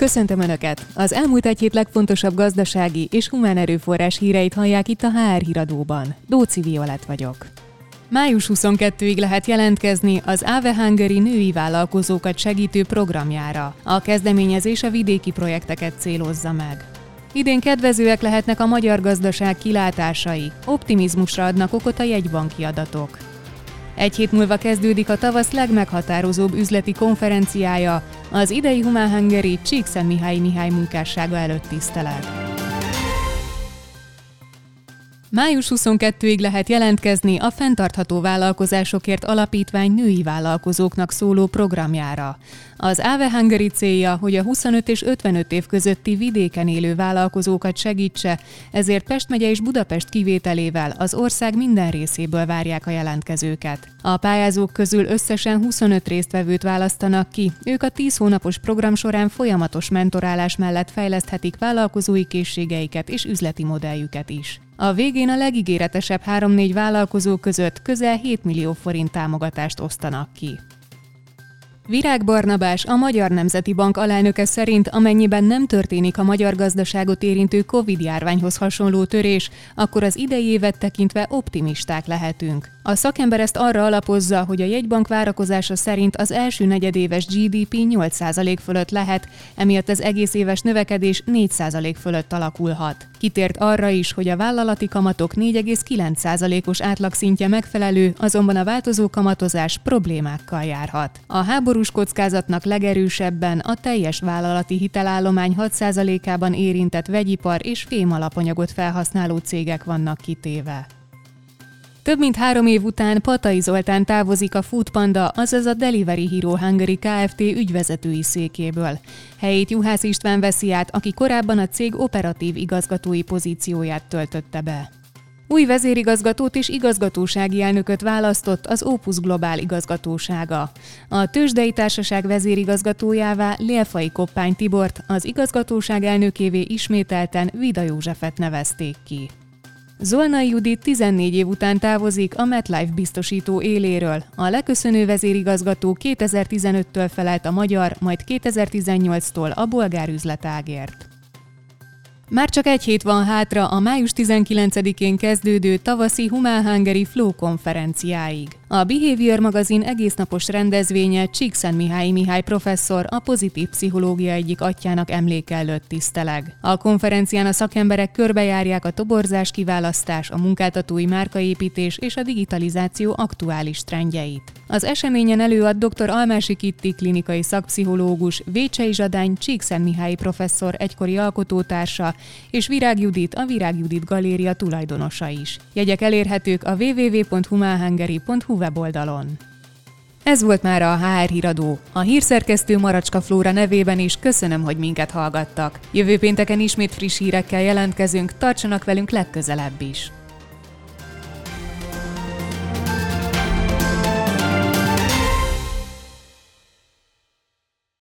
Köszöntöm Önöket! Az elmúlt egy hét legfontosabb gazdasági és humán erőforrás híreit hallják itt a HR híradóban. Dóci Violet vagyok. Május 22-ig lehet jelentkezni az Ave Hungary női vállalkozókat segítő programjára. A kezdeményezés a vidéki projekteket célozza meg. Idén kedvezőek lehetnek a magyar gazdaság kilátásai, optimizmusra adnak okot a jegybanki adatok. Egy hét múlva kezdődik a tavasz legmeghatározóbb üzleti konferenciája, az idei Humán Hungary Csíkszen Mihály Mihály munkássága előtt tisztelet. Május 22-ig lehet jelentkezni a Fentartható Vállalkozásokért Alapítvány női vállalkozóknak szóló programjára. Az Ave Hungary célja, hogy a 25 és 55 év közötti vidéken élő vállalkozókat segítse, ezért Pest megye és Budapest kivételével az ország minden részéből várják a jelentkezőket. A pályázók közül összesen 25 résztvevőt választanak ki, ők a 10 hónapos program során folyamatos mentorálás mellett fejleszthetik vállalkozói készségeiket és üzleti modelljüket is. A végén a legígéretesebb 3-4 vállalkozó között közel 7 millió forint támogatást osztanak ki. Virág Barnabás, a Magyar Nemzeti Bank alelnöke szerint, amennyiben nem történik a magyar gazdaságot érintő Covid-járványhoz hasonló törés, akkor az idei évet tekintve optimisták lehetünk. A szakember ezt arra alapozza, hogy a jegybank várakozása szerint az első negyedéves GDP 8% fölött lehet, emiatt az egész éves növekedés 4% fölött alakulhat. Kitért arra is, hogy a vállalati kamatok 4,9%-os átlagszintje megfelelő, azonban a változó kamatozás problémákkal járhat. A háborús kockázatnak legerősebben a teljes vállalati hitelállomány 6%-ában érintett vegyipar és fémalapanyagot felhasználó cégek vannak kitéve. Több mint három év után Patai Zoltán távozik a Foodpanda, azaz a Delivery Hero Hungary Kft. ügyvezetői székéből. Helyét Juhász István veszi át, aki korábban a cég operatív igazgatói pozícióját töltötte be. Új vezérigazgatót és igazgatósági elnököt választott az Opus Globál igazgatósága. A tőzsdei társaság vezérigazgatójává Lélfai Koppány Tibort, az igazgatóság elnökévé ismételten Vida Józsefet nevezték ki. Zolnai Judit 14 év után távozik a MetLife biztosító éléről. A leköszönő vezérigazgató 2015-től felelt a magyar, majd 2018-tól a bolgár üzletágért. Már csak egy hét van hátra a május 19-én kezdődő tavaszi Humán Hungary Flow konferenciáig. A Behavior magazin egésznapos rendezvénye Csíkszent Mihály Mihály professzor a pozitív pszichológia egyik atyának emléke előtt tiszteleg. A konferencián a szakemberek körbejárják a toborzás kiválasztás, a munkáltatói márkaépítés és a digitalizáció aktuális trendjeit. Az eseményen előad dr. Almási Kitti klinikai szakpszichológus, Vécsei Zsadány Csíkszent Mihály professzor egykori alkotótársa és Virág Judit a Virág Judit Galéria tulajdonosa is. Jegyek elérhetők a www.humanhungary.hu weboldalon. Ez volt már a HR híradó. A hírszerkesztő Maracska Flóra nevében is köszönöm, hogy minket hallgattak. Jövő pénteken ismét friss hírekkel jelentkezünk, tartsanak velünk legközelebb is.